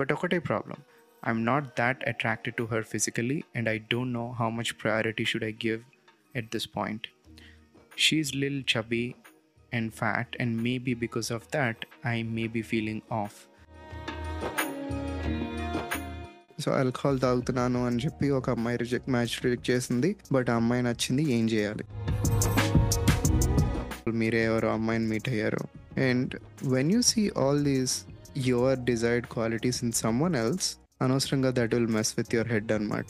But ఒకటే problem I'm not that attracted to her physically and I don't know how much priority should I give at this point she's lil chubby and fat and maybe because of that I may be feeling off so alcohol తాగుతున్నాను అని చెప్పి ఒక అమ్మాయి reject match reject చేసింది but ఆ అమ్మాయి నచ్చింది ఏం చేయాలి మీరే ఎవరో అమ్మాయిని మీట్ అయ్యారు and when you see all these your desired qualities in someone else అనవసరంగా that will mess with your head అనమాట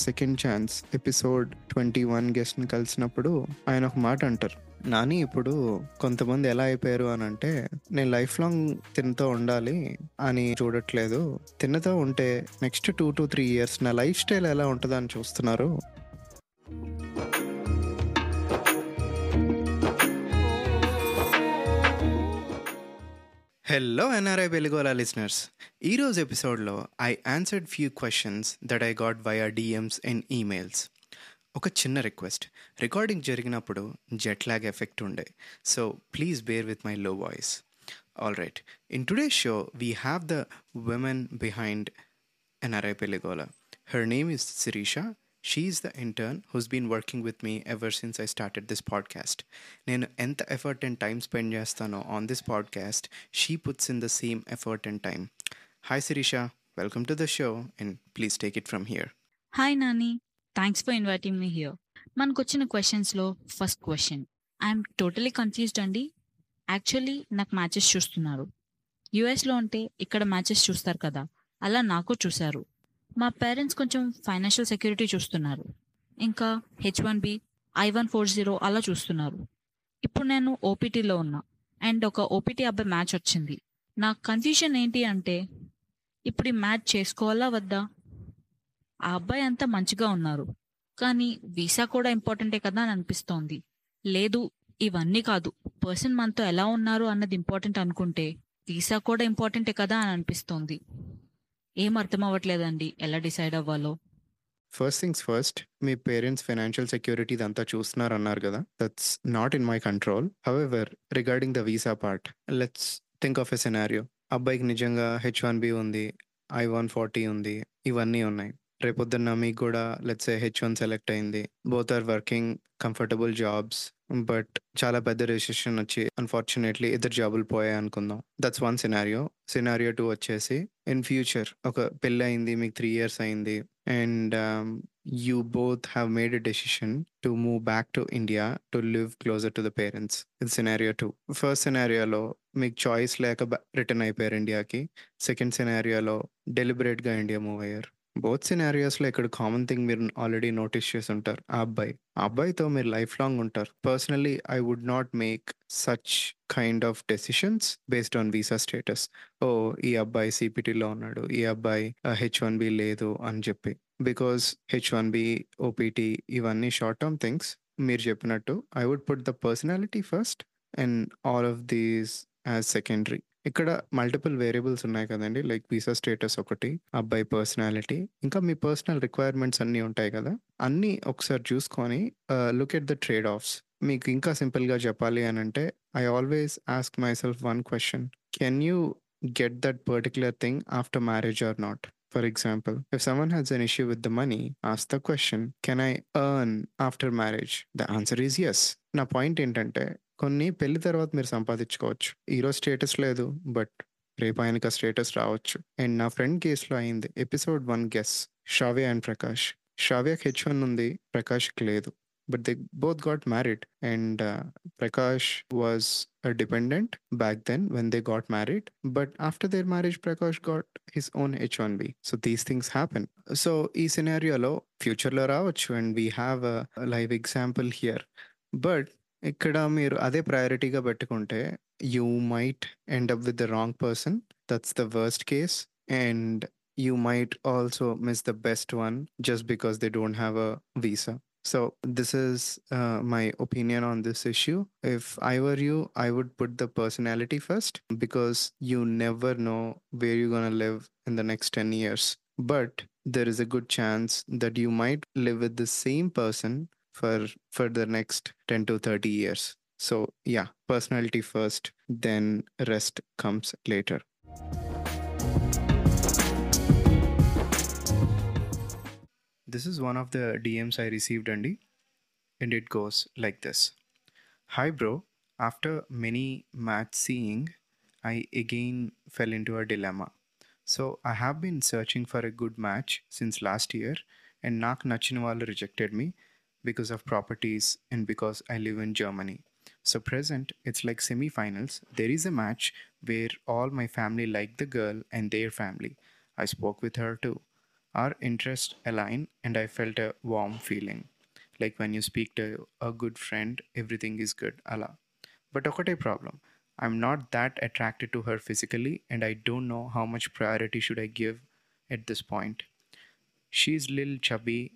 second chance episode twenty one గెస్ట్ని కలిసినప్పుడు ఆయన ఒక మాట అంటారు. నాని ఇప్పుడు కొంతమంది ఎలా అయిపోయారు అని అంటే నేను లైఫ్ లాంగ్ తినతో ఉండాలి అని చూడట్లేదు. తిన్నతో ఉంటే next two to three years నా లైఫ్ స్టైల్ ఎలా ఉంటుందని చూస్తున్నారు. హలో ఎన్ఆర్ఐ వెలుగోలా లిసనర్స్ ఈరోజు ఎపిసోడ్లో I answered few questions that I got via DMs and emails ఒక చిన్న రిక్వెస్ట్ రికార్డింగ్ జరిగినప్పుడు జెట్ లాగ్ ఎఫెక్ట్ ఉండే. So please bear with my low voice all right in today show we have the women behind NRI Peligola her name is Sirisha she's the intern who's been working with me ever since I started this podcast నేను ఎంత effort and time spend చేస్తానో on this podcast she puts in the same effort and time hi Sirisha welcome to the show and please take it from here hi Nani thanks for inviting me here మనకు వచ్చిన క్వశ్చన్స్లో first question I'm totally confused అండి actually నాకు matches చూస్తున్నారు. యుఎస్లో అంటే ఇక్కడ matches చూస్తారు కదా. అలా నాకు చూశారు. మా పేరెంట్స్ కొంచెం ఫైనాన్షియల్ సెక్యూరిటీ చూస్తున్నారు. ఇంకా H one B I one four zero అలా చూస్తున్నారు. ఇప్పుడు నేను ఓపీటీలో ఉన్నా. అండ్ ఒక ఓపీటీ అబ్బాయి మ్యాచ్ వచ్చింది. నా కన్ఫ్యూషన్ ఏంటి అంటే ఇప్పుడు ఈ మ్యాచ్ చేసుకోవాలా వద్దా? ఆ అబ్బాయి అంతా మంచిగా ఉన్నారు. కానీ వీసా కూడా ఇంపార్టెంటే కదా అని అనిపిస్తోంది. లేదు ఇవన్నీ కాదు. పర్సన్ మనతో ఎలా ఉన్నారు అన్నది ఇంపార్టెంట్ అనుకుంటే వీసా కూడా ఇంపార్టెంటే కదా అని అనిపిస్తోంది. ఏం అర్థం అవ్వట్లేదండి. ఎలా డిసైడ్ అవ్వాలో. ఫస్ట్ థింగ్స్ ఫస్ట్ మీ పేరెంట్స్ ఫైనాన్షియల్ సెక్యూరిటీ ఇదంతా చూస్తున్నారు అన్నారు కదా. That's not in my control however regarding the visa part let's think of a scenario అబ్బాయికి నిజంగా హెచ్ వన్ బి ఉంది ఐ వన్ ఫార్టీ ఉంది ఇవన్నీ ఉన్నాయి. రేపొద్దున్న మీకు కూడా లెట్స్ హెచ్ వన్ సెలెక్ట్ అయింది. Both are working comfortable jobs but చాలా పెద్ద రిజిస్ట్రేషన్ వచ్చి అన్ఫార్చునేట్లీ ఇద్దరు జాబులు పోయాయి అనుకుందాం. That's one scenario scenario two వచ్చేసి ఇన్ ఫ్యూచర్ ఒక పెళ్ళి అయింది మీకు త్రీ ఇయర్స్ అయింది and you both have made a decision to move back to India to live closer to the parents ఇది సినారియో టూ ఫస్ట్ సినారియోలో మీకు చాయిస్ లేక రిటర్న్ అయిపోయారు ఇండియాకి సెకండ్ సినారియోలో డెలిబరేట్గా ఇండియా మూవ్ అయ్యారు. బోత్ సినారియోస్లో ఇక్కడ కామన్ థింగ్ మీరు ఆల్రెడీ నోటీస్ చేసి ఉంటారు ఆ అబ్బాయి. ఆ అబ్బాయితో మీరు లైఫ్ లాంగ్ ఉంటారు. Personally I would not make such kind of decisions based on visa status ఓ ఈ అబ్బాయి సిపిటీలో ఉన్నాడు. ఈ అబ్బాయి హెచ్ వన్ బి లేదు అని చెప్పి. Because H one B OPT ఇవన్నీ షార్ట్ టర్మ్ థింగ్స్ మీరు చెప్పినట్టు I would put the personality first and all of these as secondary ఇక్కడ మల్టిపుల్ వేరియబుల్స్ ఉన్నాయి కదండి. లైక్ వీసా స్టేటస్ ఒకటి అబ్బాయి పర్సనాలిటీ ఇంకా మీ పర్సనల్ రిక్వైర్మెంట్స్ అన్నీ ఉంటాయి కదా. అన్నీ ఒకసారి చూసుకొని look at the trade offs మీకు ఇంకా సింపుల్గా చెప్పాలి అని అంటే I always ask myself one question can you get that particular thing after marriage or not For example, if someone has an issue with the money, ask the question, Can I earn after marriage? The answer is yes. నా point ఏంటంటే కొన్ని పెళ్ళి తర్వాత మీరు సంపాదించుకోవచ్చు. ఈరోజు status లేదు but రేపు ఆయనకు స్టేటస్ రావచ్చు. అండ్ నా ఫ్రెండ్ కేసులో అయింది. Episode one guess Shavya and Prakash Shavya H one ఉంది ప్రకాష్కి లేదు. But the both got married and Prakash was dependent back then when they got married but after their marriage Prakash got his own H one B so these things happen so ఈ సినారియోలో ఫ్యూచర్లో రావచ్చు. And we have live example here but ఇక్కడ మీరు అదే ప్రయారిటీగా పెట్టుకుంటే you might end up with the wrong person that's the worst case and you might also miss the best one just because they don't have a visa. So, this is uh, my opinion on this issue. If I were you, I would put the personality first because you never know where you're going to live in the next 10 years. But there is a good chance that you might live with the same person for for the next 10 to 30 years. So, yeah, personality first, then rest comes later. This is one of the DMs I received, Andy, and it goes like this Hi, bro. After many match seeing, I again fell into a dilemma. So, I have been searching for a good match since last year, and Nak Nachinwal rejected me because of properties and because I live in Germany. So, present, it's like semi finals. There is a match where all my family like the girl and their family. I spoke with her too. Our interests align, and I felt a warm feeling. Like when you speak to a good friend, everything is good. Allah. But okay, problem. I'm not that attracted to her physically, and I don't know how much priority should I give at this point. She's little chubby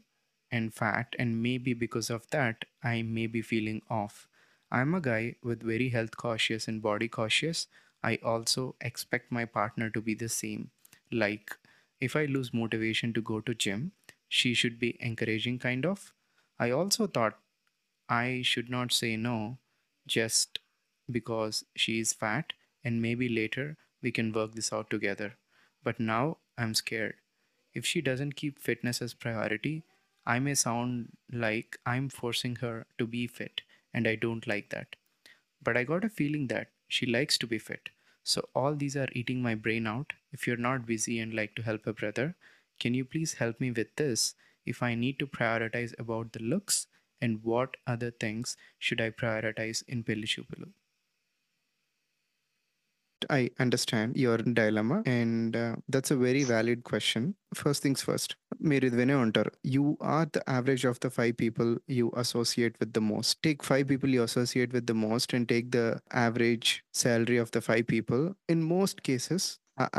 and fat, and maybe because of that, I may be feeling off. I'm a guy with very health cautious and body cautious. I also expect my partner to be the same. Like if I lose motivation to go to gym, she should be encouraging kind of. I also thought I should not say no just because she is fat and maybe later we can work this out together. But now I'm scared. If she doesn't keep fitness as priority, I may sound like I'm forcing her to be fit and I don't like that. But I got a feeling that she likes to be fit. So all these are eating my brain out. If you're not busy and like to help a brother, can you please help me with this? If I need to prioritize about the looks and what other things should I prioritize in Pelli Chupulu? I understand your dilemma, and uh, that's a very valid question. First things first, మీరు ఇది వినే ఉంటారు. You are the average of the five people you associate with the most take five people you associate with the most and take the average salary of the five people in most cases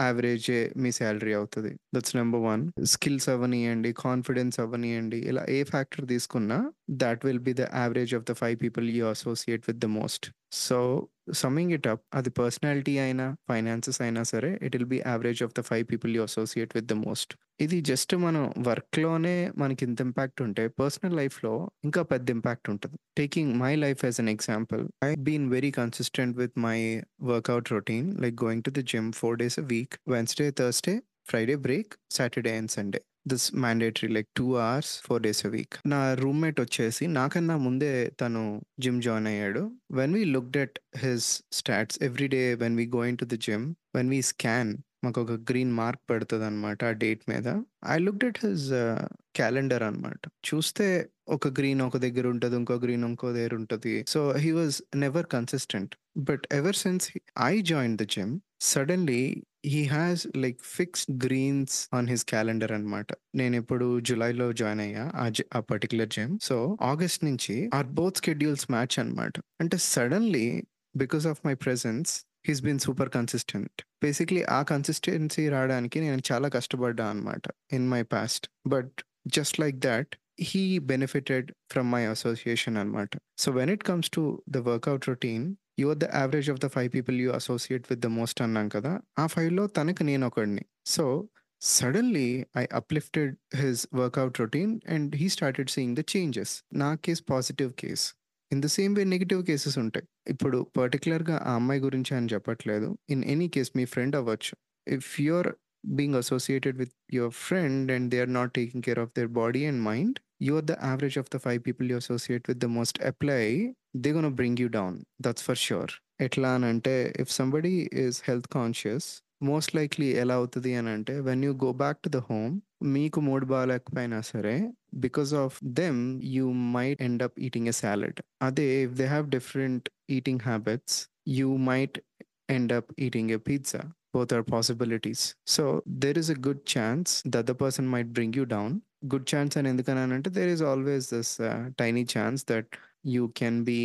average me salary అవుతుంది. That's number one skills అవనియండి confidence అవనియండి ఇలా ఏ factor తీసుకున్నా that will be the average of the five people you associate with the most so summing it up అది personality అయినా finances అయినా సరే it will be average of the five people you associate with the most ఇది just మనం వర్క్లోనే మనకి ఇంత impact ఉంటే పర్సనల్ లైఫ్లో ఇంకా పెద్ద ఇంపాక్ట్ ఉంటుంది. Taking my life as an example I been very consistent with my workout routine like going to the gym four days a week Wednesday Thursday Friday break Saturday and Sunday this mandatory like two hours four days a week నా roommate వచ్చేసి నాకన్నా ముందే తను gym join అయ్యాడు. When we looked at his stats every day when we going to the gym when we scan మాకు ఒక green mark పెడుతుంది అనమాట ఆ డేట్ మీద. I looked at his calendar అనమాట చూస్తే ఒక గ్రీన్ ఒక దగ్గర ఉంటుంది ఇంకో గ్రీన్ ఇంకో దగ్గర ఉంటుంది. So he was never consistent. But ever since I join the gym suddenly he has like fix greens on his calendar అనమాట నేను ఇప్పుడు జూలైలో జాయిన్ అయ్యా ఆ ఆ పర్టికులర్ జిమ్. సో ఆగస్ట్ నుంచి ఆర్ బోత్ స్కెడ్యూల్స్ మ్యాచ్ అనమాట అంటే suddenly because of my presence he's been super consistent. Basically ఆ కన్సిస్టెన్సీ రావడానికి నేను చాలా కష్టపడ్డా అనమాట in my past but just like that he benefited from my association అనమాట so when it comes to the workout routine you are the average of the five people you associate with the most అన్నాం కదా ఆ ఫైవ్లో తనకు నేను ఒకడిని. So suddenly I uplifted his workout routine and he started seeing the changes నా case positive case in the same way negative cases ఉంటాయి. ఇప్పుడు పర్టికులర్గా ఆ అమ్మాయి గురించి అని చెప్పట్లేదు. ఇన్ ఎనీ కేస్ మీ ఫ్రెండ్ అవ్వచ్చు. If you're being associated with your friend and they are not taking care of their body and mind you are the average of the five people you associate with the most apply they're going to bring you down. That's ఎట్లా అని అంటే if somebody is health conscious most likely ఎలా అవుతుంది అని అంటే when you go back to the home మీకు mood బాగాలేకపోయినా సరే because of them you might end up eating a salad అదే if they have different eating habits you might end up eating a pizza. Both are possibilities. So there is a good chance that the person might bring you down. Good chance and ఎందుకనంటే there is always this uh, tiny chance that you can be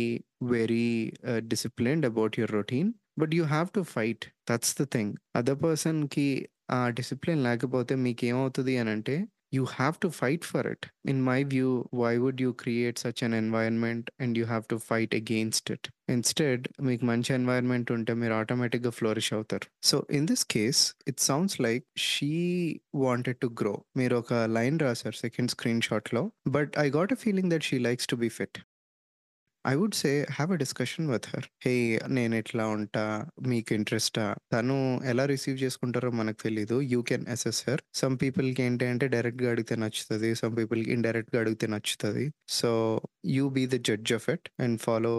very uh, disciplined about your routine, but you have to fight. That's the thing. Other person కి ఆ discipline లేకపోతే మీకు ఏమవుతుంది అని అంటే you have to fight for it. In my view, why would you create such an environment and you have to fight against it? Instead, మీకు మంచి environment ఉంటే మీరు ఆటోమేటిక్గా ఫ్లోరిష్ అవుతారు so in this case it sounds like she wanted to grow మీరు ఒక line రాశారు second screen షాట్లో but I got a feeling that she likes to be fit I would say have a discussion with her hey నేను ఎట్లా ఉంటా మీకు ఇంట్రెస్టా తను ఎలా రిసీవ్ చేసుకుంటారో మనకు తెలీదు. You can assess her some పీపుల్కి ఏంటి అంటే డైరెక్ట్గా అడిగితే నచ్చుతుంది సమ్ పీపుల్కి ఇండైరెక్ట్గా అడిగితే నచ్చుతుంది. So you be the judge of it and follow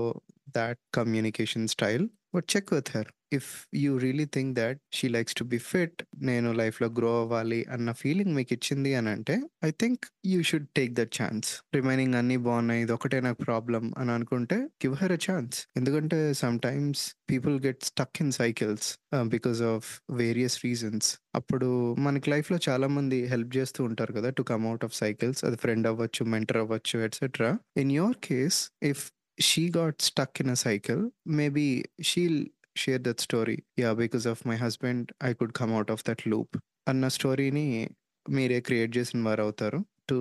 that communication style but check with her if you really think that she likes to be fit నేను లైఫ్లో గ్రో అవ్వాలి అన్న ఫీలింగ్ మీకు ఇచ్చింది అని అంటే I think you should take that chance remaining అన్నీ బాగున్నాయి ఇది ఒకటే నాకు ప్రాబ్లం అని అనుకుంటే గివ్ హర్ అ ఛాన్స్ ఎందుకంటే sometimes people get stuck in cycles because of various reasons అప్పుడు మనకి లైఫ్లో చాలా మంది హెల్ప్ చేస్తూ ఉంటారు కదా to come out of cycles అది ఫ్రెండ్ అవ్వచ్చు మెంటర్ అవ్వచ్చు etcetera in your case if she got stuck in a cycle, maybe she'll share that story yeah because of my husband I could come out of that loop అన్న స్టోరీని మీరే create చేసిన వారు అవుతారు. To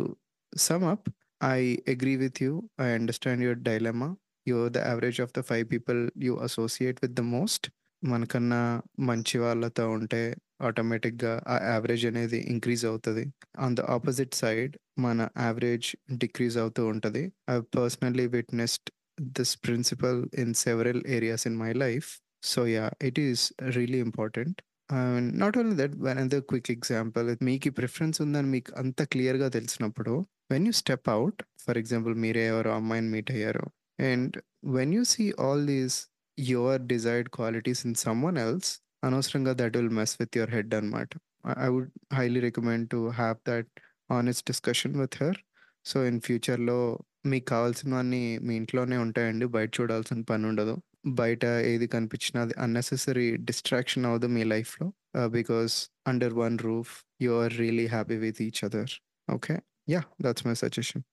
sum up I agree with you I understand your dilemma you the average of the five people you associate with the most మనకన్నా మంచి వాళ్ళతో ఉంటే ఆటోమేటిక్గా ఆ యావరేజ్ అనేది ఇంక్రీజ్ అవుతుంది. ఆన్ ద ఆపోజిట్ సైడ్ మన యావరేజ్ డిక్రీజ్ అవుతూ ఉంటుంది. I personally witnessed this principle in several areas in my life So yeah, it is really important. And not only that, another quick example, మీకు preference ఉందని మీకు అంత క్లియర్గా తెలిసినప్పుడు when you step out for example మీరే ఎవరో అమ్మాయిని meet అయ్యారు and when you see all these your desired qualities in someone else అనవసరంగా that will mess with your head అనమాట I would highly recommend to have that honest discussion with her so in ఫ్యూచర్లో మీకు కావాల్సినవన్నీ మీ ఇంట్లోనే ఉంటాయండి బయట చూడాల్సిన పని ఉండదు బయట ఏది కనిపించినా అది అన్నెసెసరీ డిస్ట్రాక్షన్ అవ్వదు మీ లైఫ్లో because under one roof you are really happy with each other okay yeah that's my suggestion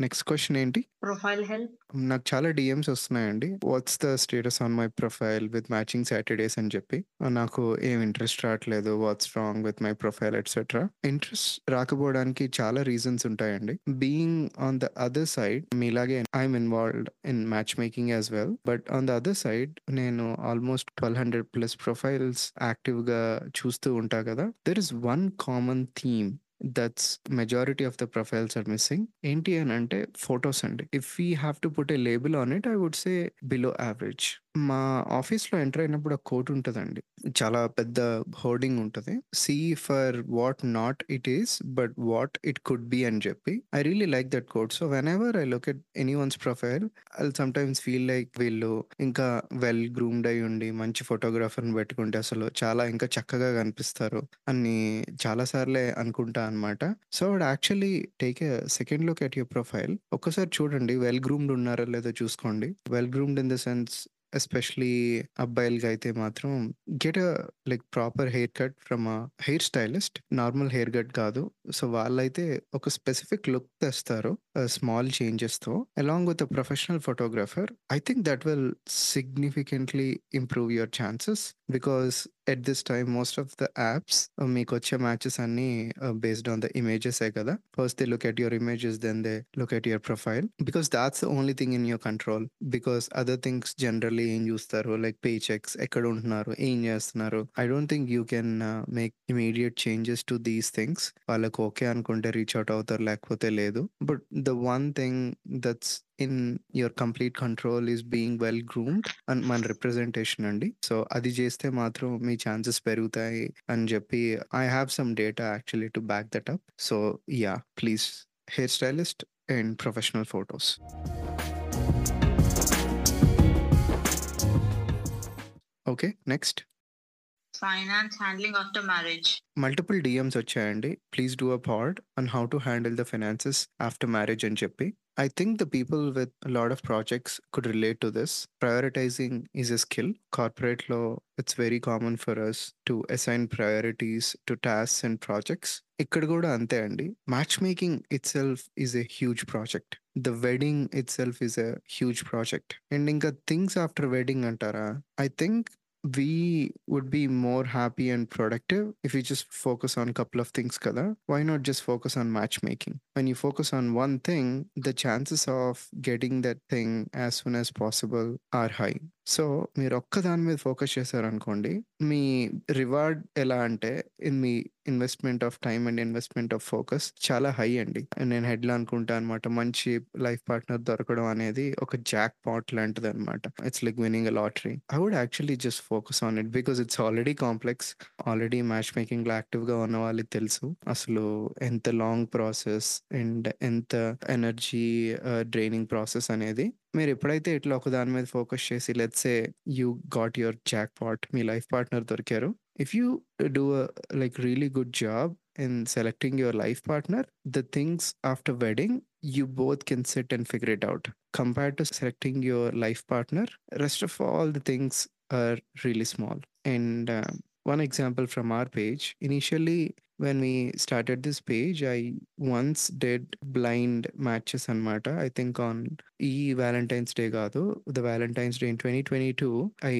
next question ఏంటి? ప్రొఫైల్ హెల్ప్ నాకు చాలా డిఎమ్స్ వస్తున్నాయండి. What's the status on my profile with matching Saturdays అని చెప్పి. నాకు ఏం ఇంట్రెస్ట్ రావట్లేదు. What's wrong with my profile etcetera interest రాకపోవడానికి చాలా రీజన్స్ ఉంటాయండి. Being on the other side మీలాగే I'm involved in matchmaking as well but on the other side నేను almost twelve hundred plus profiles యాక్టివ్గా చూస్తూ ఉంటా కదా. There is one common theme that's majority of the profiles are missing ఏంటి అని అంటే photos అండి. If we have to put a label on it I would say below average మా ఆఫీస్లో ఎంటర్ అయినప్పుడు ఆ కోట్ ఉంటుందండి. చాలా పెద్ద హోర్డింగ్ ఉంటుంది. See for what not it is but what it could be అని చెప్పి. I really like that quote so whenever I look at anyone's profile I sometimes feel like వీళ్ళు ఇంకా వెల్ గ్రూమ్డ్ అయి ఉండి మంచి ఫోటోగ్రాఫర్ని పెట్టుకుంటే అసలు చాలా ఇంకా చక్కగా కనిపిస్తారు అని చాలా సార్లే అనుకుంటా అనమాట సో వాడు actually take a second look at your profile. ఒక్కసారి చూడండి వెల్ గ్రూమ్డ్ ఉన్నారా లేదో చూసుకోండి. Well groomed in the sense especially అబ్బాయిలకి అయితే మాత్రం get a like proper haircut from a hairstylist. Normal haircut కాదు. సో వాళ్ళైతే ఒక స్పెసిఫిక్ లుక్ తెస్తారు small చేంజెస్తో along with a professional photographer I think that will significantly improve your chances. Because at this time most of the apps మీకు వచ్చే matches అన్ని based on the images కదా first they look at your images then they look at your profile because that's the only thing in your control because other things generally ఏం చూస్తారు like paychecks ఎక్కడ ఉంటున్నారు ఏం చేస్తున్నారు I don't think you can make immediate changes to these things వాళ్ళకి okay అనుకుంటే reach out అవుతారు లేకపోతే లేదు but the one thing that's in your complete control is being well groomed and మన రిప్రజెంటేషన్ అండి సో అది చేస్తే మాత్రం మీ ఛాన్సెస్ పెరుగుతాయి అని చెప్పి I have some data actually to back that up so yeah please hair stylist and professional photos okay next finance handling after marriage multiple DMs వచ్చాయండి. Please do a pod and how to handle the finances after marriage అని చెప్పి I think the people with lot of projects could relate to this prioritising is a skill కార్పొరేట్లో it's very common for us to assign priorities to task and projects ఇక్కడ కూడా అంతే అండి matchmaking itself is a huge project the wedding itself is a huge project and ఇంకా things after wedding అంటారా I think we would be more happy and productive if we just focus on a couple of things kada why not just focus on matchmaking when you focus on one thing, the chances of getting that thing as soon as possible are high. So మీరు ఒక్క దాని మీద focus చేశారనుకోండి మీ reward ఎలా అంటే మీ investment of time and investment of focus చాలా high అండి. నేను హెడ్లో అనుకుంటా అనమాట మంచి లైఫ్ పార్ట్నర్ దొరకడం అనేది ఒక జాక్ పాట్ లాంటిది అనమాట it's like winning a lottery I would actually just focus on it because it's already complex already match మేకింగ్లో యాక్టివ్గా ఉన్న వాళ్ళకి తెలుసు. అసలు ఎంత లాంగ్ ప్రాసెస్ అండ్ ఎంత ఎనర్జీ డ్రైనింగ్ ప్రాసెస్ అనేది మీరు ఎప్పుడైతే ఇట్లా ఒక దాని మీద ఫోకస్ చేసి let's say you got your jackpot me life partner దొరికారు if you do like really good job in selecting your life partner, the things after wedding, you both can sit and figure it out. Compared to selecting your life partner, rest of all the things are really small. And uh, one example from our page, initially when we started this page, I once did blind matches anmata. I think on E Valentine's Day కాదు the Valentine's Day in 2022, I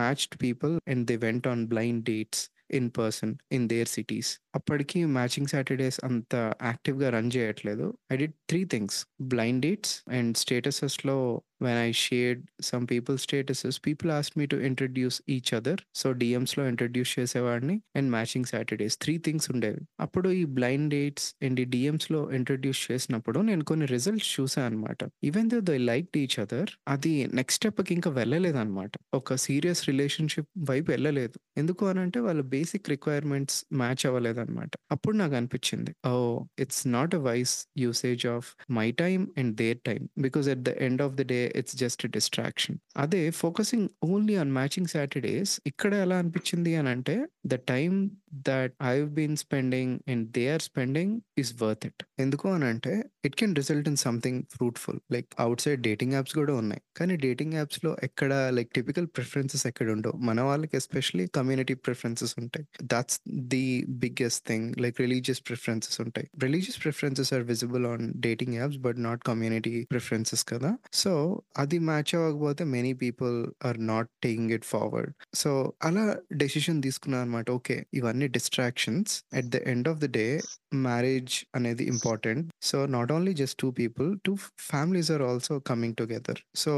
matched people and they went on blind dates in person in their cities అప్పటికి matching Saturdays అంత యాక్టివ్గా run చేయట్లేదు I did three things blind dates and స్టేటసెస్లో when I shared some people statuses people asked me to introduce each other so డిఎమ్స్లో introduce చేసేవాడిని and matching Saturdays three things ఉండేవి. అప్పుడు ఈ blind dates and ఈ డిఎమ్స్లో introduce చేసినప్పుడు నేను కొన్ని results చూసాను అనమాట even though they like each other అది నెక్స్ట్ స్టెప్కి ఇంకా వెళ్ళలేదన్నమాట ఒక సీరియస్ రిలేషన్షిప్ వైపు వెళ్ళలేదు. ఎందుకు అని అంటే వాళ్ళ బేసిక్ రిక్వైర్మెంట్స్ మ్యాచ్ అవ్వలేదన్నమాట అప్పుడు నాకు అనిపించింది ఓ it's not a wise usage of my time and their time because at the end of the day it's just distraction అదే focusing only on matching Saturdays ఇక్కడ ఎలా అనిపించింది అని అంటే the time that I been spending and they are spending is worth it ఎందుకు అని అంటే it can result in something fruitful like outside dating apps కూడా ఉన్నాయి. కానీ డేటింగ్ యాప్స్లో ఎక్కడ లైక్ టిపికల్ ప్రిఫరెన్సెస్ ఎక్కడ ఉండవు? మన వాళ్ళకి ఎస్పెషలీ కమ్యూనిటీ ప్రిఫరెన్సెస్ ఉంటాయి. That's the biggest thing like religious preferences ఉంటాయి. Religious preferences are visible on dating apps but not community preferences కదా. సో అది మ్యాచ్ అవ్వకపోతే many people are not taking it forward so అలా decision తీసుకున్నాను అనమాట okay ఇవన్నీ distractions at the end of the day marriage అనేది important so not only just two people two families are also coming together so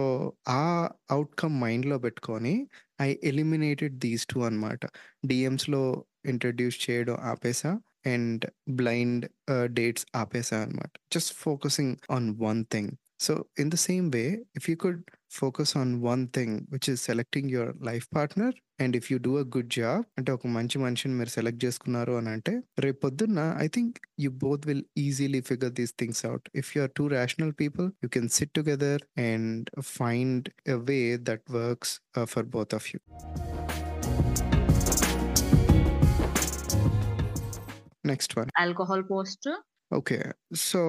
ఆ outcome మైండ్లో పెట్టుకొని I eliminated these two అనమాట డిఎమ్స్లో ఇంట్రడ్యూస్ చేయడం ఆపేసా? అండ్ బ్లైండ్ డేట్స్ ఆపేసా అనమాట just focusing on one thing so in the same way if you could focus on one thing which is selecting your life partner and if you do a good job అంటే ఒక మంచి మనిషిని మీరు select చేసుకున్నారు అని అంటే రేపు పొద్దున్న I think you both will easily figure these things out if you are two rational people you can sit together and find a way that works for both of you next one alcohol post okay so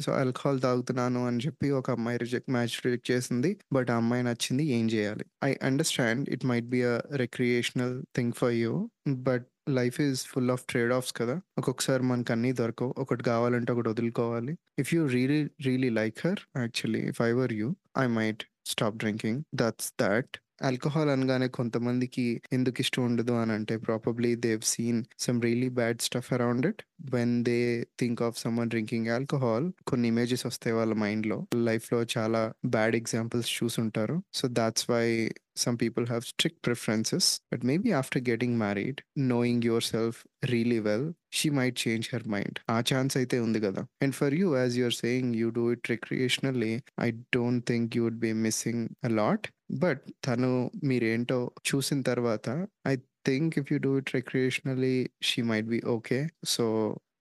so alcohol తాగుతున్నాను అని చెప్పి ఒక అమ్మాయి reject match reject చేసింది. But ఆ అమ్మాయి నచ్చింది ఏం చేయాలి? I understand it might be a recreational thing for you but life is full of trade offs కదా. ఒక్కొక్కసారి మనకు అన్నీ దొరకవు. ఒకటి కావాలంటే ఒకటి వదులుకోవాలి. If you really really like her actually if I were you I might stop drinking. That's that. Alcohol అనగానే కొంతమందికి ఎందుకు ఇష్టం ఉండదు అని అంటే probably they've seen some really bad stuff around it. When they think of someone drinking alcohol కొన్ని images వస్తాయి వాళ్ళ మైండ్లో. లైఫ్లో చాలా బ్యాడ్ ఎగ్జాంపుల్స్ చూసుంటారు. So that's why some people have strict preferences. But maybe after getting married knowing yourself really well she might change her mind. ఆ chance అయితే ఉంది కదా. And for you as you're saying you do it recreationally I don't think you would be missing a lot but తను మీరేంటో చూసిన తర్వాత I think if you do it recreationally she might be okay so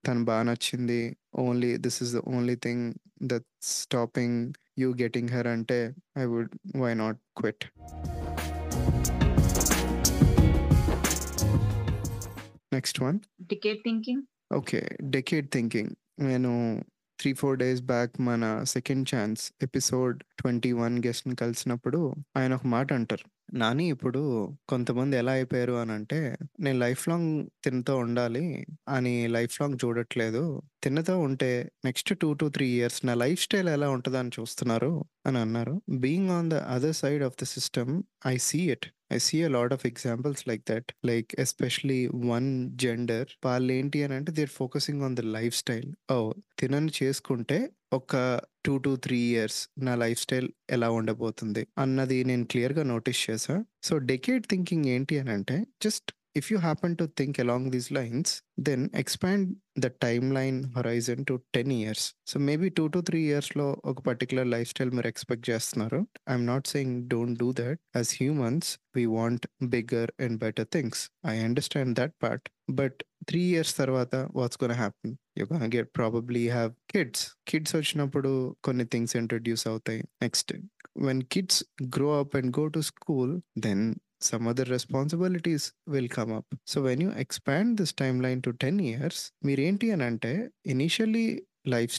తను బాగా నచ్చింది. Only this is the only thing that stopping you getting her అంటే I would why not quit next one decade thinking? Okay decade thinking నేను three four days back మన second chance episode twenty one గెస్ట్ని కలిసినప్పుడు ఆయన ఒక మాట అంటారు. నాని ఇప్పుడు కొంతమంది ఎలా అయిపోయారు అని అంటే నేను లైఫ్ లాంగ్ తినతో ఉండాలి అని లైఫ్ లాంగ్ చూడట్లేదు. తిన్నతో ఉంటే next two to three years నా లైఫ్ స్టైల్ ఎలా ఉంటుందని చూస్తున్నారు? అని అన్నారు. Being on the other side of the system I see it. I see a lot of examples like that like especially one gender వాళ్ళు ఏంటి అని అంటే they're focusing on the lifestyle ఓ తినని చేసుకుంటే ఒక టూ టు త్రీ ఇయర్స్ నా lifestyle ఎలా ఉండబోతుంది? అన్నది నేను క్లియర్గా నోటీస్ చేసా సో డెకేడ్ థింకింగ్ ఏంటి అని అంటే just if you happen to think along these lines then expand the timeline horizon to ten years so maybe two to three ఇయర్స్లో ఒక పర్టికులర్ లైఫ్ స్టైల్ మీరు ఎక్స్పెక్ట్ చేస్తున్నారు I'm not saying don't do that as humans we want bigger and better things I understand that part but three years తర్వాత what's gonna happen you gonna get probably have kids kids వచ్చినప్పుడు కొన్ని things introduce అవుతాయి next when kids grow up and go to school then some other responsibilities will come up. So when you expand this timeline to 10 years, మీరేంటి అని అంటే initially life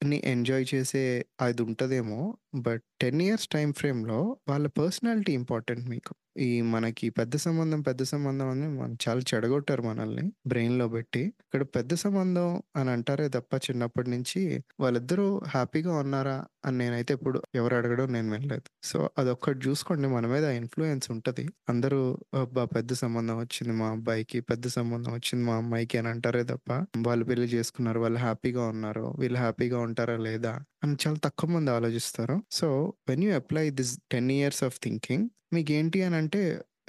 స్టైల్ని enjoy చేసే అది ఉంటుందేమో బట్ టెన్ ఇయర్స్ టైం ఫ్రేమ్లో వాళ్ళ personality important మీకు. ఈ మనకి పెద్ద సంబంధం పెద్ద సంబంధం అని మనం చాలా చెడగొట్టారు మనల్ని బ్రెయిన్లో పెట్టి. ఇక్కడ పెద్ద సంబంధం అని అంటారే తప్ప చిన్నప్పటి నుంచి వాళ్ళిద్దరూ హ్యాపీగా ఉన్నారా అని నేనైతే ఇప్పుడు ఎవరు అడగడం నేను వెళ్ళలేదు సో అదొక్కటి చూసుకోండి. మన మీద ఇన్ఫ్లుయెన్స్ ఉంటుంది. అందరూ అబ్బా! పెద్ద సంబంధం వచ్చింది మా అబ్బాయికి పెద్ద సంబంధం వచ్చింది మా అమ్మాయికి అని అంటారే తప్ప వాళ్ళు పెళ్ళి చేసుకున్నారు వాళ్ళు హ్యాపీగా ఉన్నారు వీళ్ళు హ్యాపీగా ఉంటారా లేదా అని చాలా తక్కువ మంది ఆలోచిస్తారు. So when you apply this ten years of thinking మీకు ఏంటి అని అంటే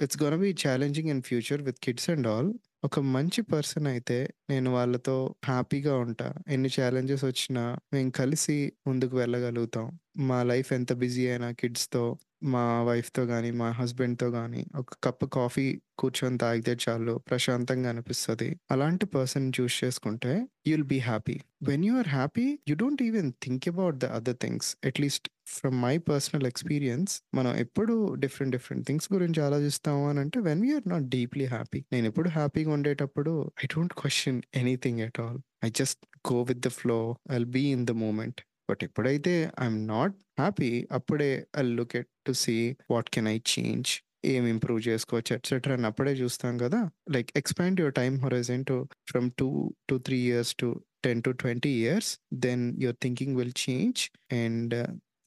it's gonna be challenging in future with kids and all ఒక మంచి పర్సన్ అయితే నేను వాళ్ళతో హ్యాపీగా ఉంటా. ఎన్ని ఛాలెంజెస్ వచ్చినా మేము కలిసి ముందుకు వెళ్ళగలుగుతాం. మా లైఫ్ ఎంత బిజీ అయినా కిడ్స్తో మా వైఫ్తో కానీ మా హస్బెండ్తో కానీ ఒక కప్ కాఫీ కూర్చొని తాగితే చాలు ప్రశాంతంగా అనిపిస్తుంది. అలాంటి పర్సన్ చూస్ చేసుకుంటే you'll be happy. When you are happy you don't even think about the other things. At least from my personal experience మనం ఎప్పుడు డిఫరెంట్ డిఫరెంట్ థింగ్స్ గురించి ఆలోచిస్తాము అని అంటే when we're not deeply happy నేను ఎప్పుడు హ్యాపీగా ఉండేటప్పుడు I don't question anything at all. I just go with the flow I'll be in the moment. But ఎప్పుడైతే ఐఎమ్ నాట్ హ్యాపీ అప్పుడే I look at to see what can I change ఏం improve చేసుకోవచ్చు etcetera అని అప్పుడే చూస్తాం కదా. Like expand your time horizon to from two to three years to ten to twenty years then your thinking will change and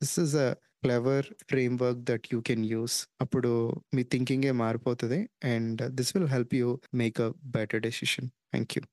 this is a clever framework that you can use అప్పుడు మీ థింకింగే మారిపోతుంది and this will help you make a better decision thank you